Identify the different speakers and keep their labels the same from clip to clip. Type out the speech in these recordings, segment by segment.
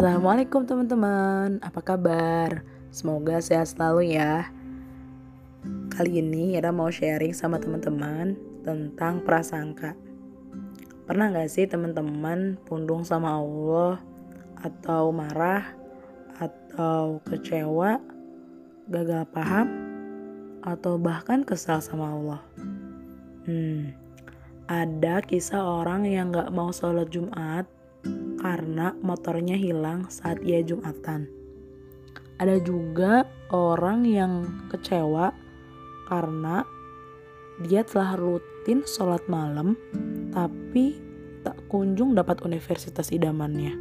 Speaker 1: Assalamualaikum teman-teman, apa kabar? Semoga sehat selalu ya. Kali ini Ira mau sharing sama teman-teman tentang prasangka. Pernah gak sih teman-teman pundung sama Allah atau marah atau kecewa, gagal paham, atau bahkan kesal sama Allah? Hmm, ada kisah orang yang gak mau sholat Jumat karena motornya hilang saat ia Jumatan. Ada juga orang yang kecewa karena dia telah rutin sholat malam tapi tak kunjung dapat universitas idamannya.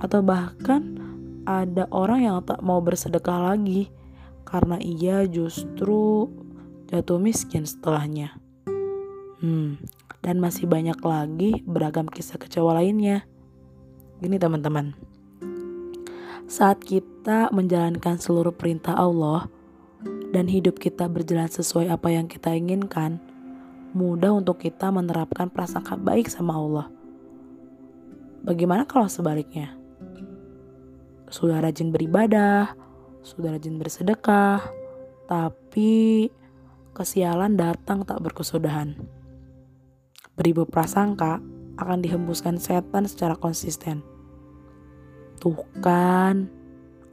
Speaker 1: Atau bahkan ada orang yang tak mau bersedekah lagi karena ia justru jatuh miskin setelahnya. Hmm, dan masih banyak lagi beragam kisah kecewa lainnya. Gini teman-teman, saat kita menjalankan seluruh perintah Allah dan hidup kita berjalan sesuai apa yang kita inginkan, mudah untuk kita menerapkan prasangka baik sama Allah. Bagaimana kalau sebaliknya? Sudah rajin beribadah, sudah rajin bersedekah, tapi kesialan datang tak berkesudahan. Beribu prasangka akan dihembuskan setan secara konsisten. Tuh kan,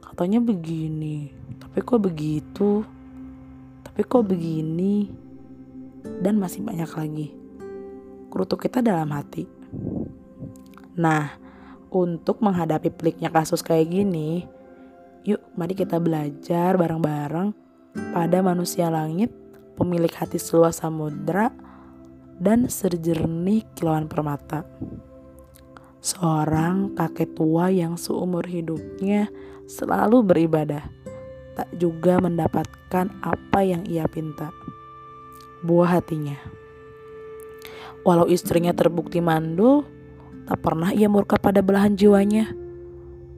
Speaker 1: katanya begini, tapi kok begitu, tapi kok begini, dan masih banyak lagi. Kerutuk kita dalam hati. Nah, untuk menghadapi peliknya kasus kayak gini, yuk mari kita belajar bareng-bareng pada manusia langit, pemilik hati seluas samudra, dan sejernih kilauan permata. Seorang kakek tua yang seumur hidupnya selalu beribadah, tak juga mendapatkan apa yang ia pinta. Buah hatinya. Walau istrinya terbukti mandul, tak pernah ia murka pada belahan jiwanya.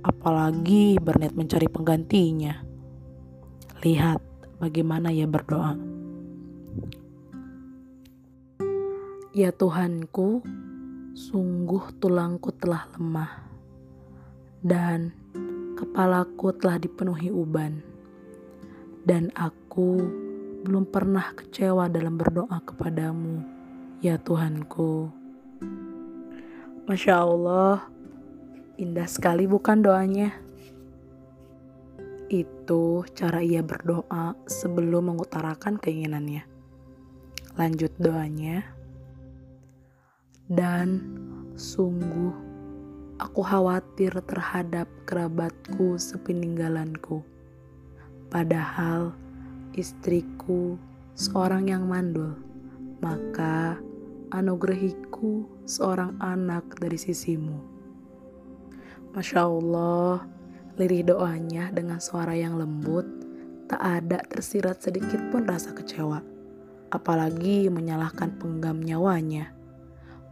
Speaker 1: Apalagi berniat mencari penggantinya. Lihat bagaimana ia berdoa. Ya Tuhanku, sungguh tulangku telah lemah, dan kepalaku telah dipenuhi uban, dan aku belum pernah kecewa dalam berdoa kepadamu, ya Tuhanku. Masya Allah, indah sekali bukan doanya? Itu cara ia berdoa sebelum mengutarakan keinginannya. Lanjut doanya dan sungguh aku khawatir terhadap kerabatku sepeninggalanku. Padahal istriku seorang yang mandul, maka anugerahiku seorang anak dari sisimu. Masya Allah, lirih doanya dengan suara yang lembut, tak ada tersirat sedikit pun rasa kecewa, apalagi menyalahkan penggam nyawanya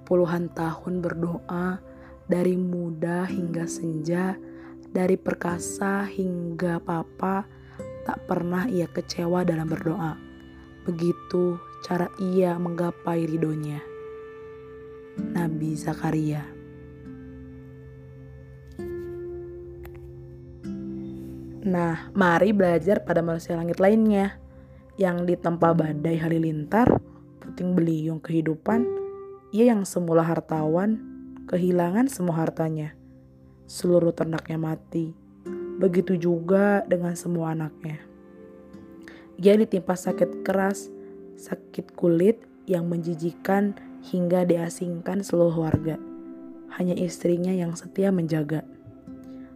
Speaker 1: puluhan tahun berdoa dari muda hingga senja, dari perkasa hingga papa, tak pernah ia kecewa dalam berdoa. Begitu cara ia menggapai ridhonya. Nabi Zakaria Nah, mari belajar pada manusia langit lainnya yang ditempa badai halilintar, puting beliung kehidupan, ia yang semula hartawan, kehilangan semua hartanya. Seluruh ternaknya mati. Begitu juga dengan semua anaknya. Ia ditimpa sakit keras, sakit kulit yang menjijikan hingga diasingkan seluruh warga. Hanya istrinya yang setia menjaga.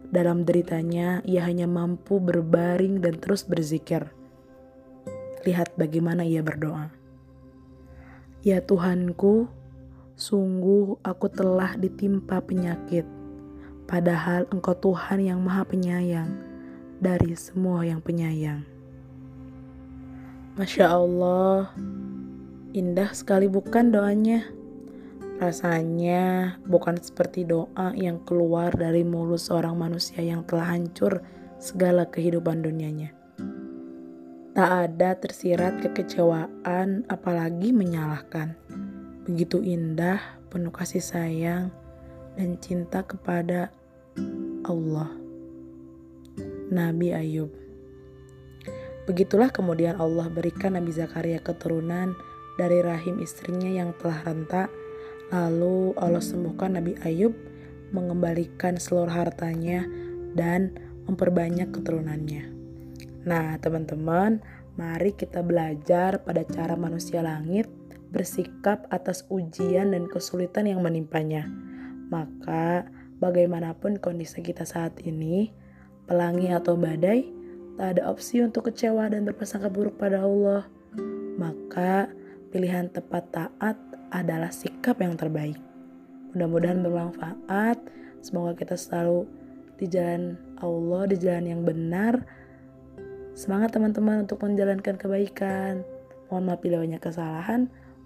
Speaker 1: Dalam deritanya, ia hanya mampu berbaring dan terus berzikir. Lihat bagaimana ia berdoa. Ya Tuhanku, Sungguh aku telah ditimpa penyakit, padahal Engkau Tuhan yang Maha Penyayang dari semua yang penyayang. Masya Allah, indah sekali bukan doanya? Rasanya bukan seperti doa yang keluar dari mulut seorang manusia yang telah hancur segala kehidupan dunianya. Tak ada tersirat kekecewaan, apalagi menyalahkan begitu indah, penuh kasih sayang dan cinta kepada Allah. Nabi Ayub. Begitulah kemudian Allah berikan Nabi Zakaria keturunan dari rahim istrinya yang telah rentak. Lalu Allah sembuhkan Nabi Ayub mengembalikan seluruh hartanya dan memperbanyak keturunannya. Nah, teman-teman, mari kita belajar pada cara manusia langit bersikap atas ujian dan kesulitan yang menimpanya. Maka, bagaimanapun kondisi kita saat ini, pelangi atau badai, tak ada opsi untuk kecewa dan berprasangka buruk pada Allah. Maka pilihan tepat taat adalah sikap yang terbaik. Mudah-mudahan bermanfaat. Semoga kita selalu di jalan Allah, di jalan yang benar. Semangat teman-teman untuk menjalankan kebaikan. Mohon maaf bila banyak kesalahan.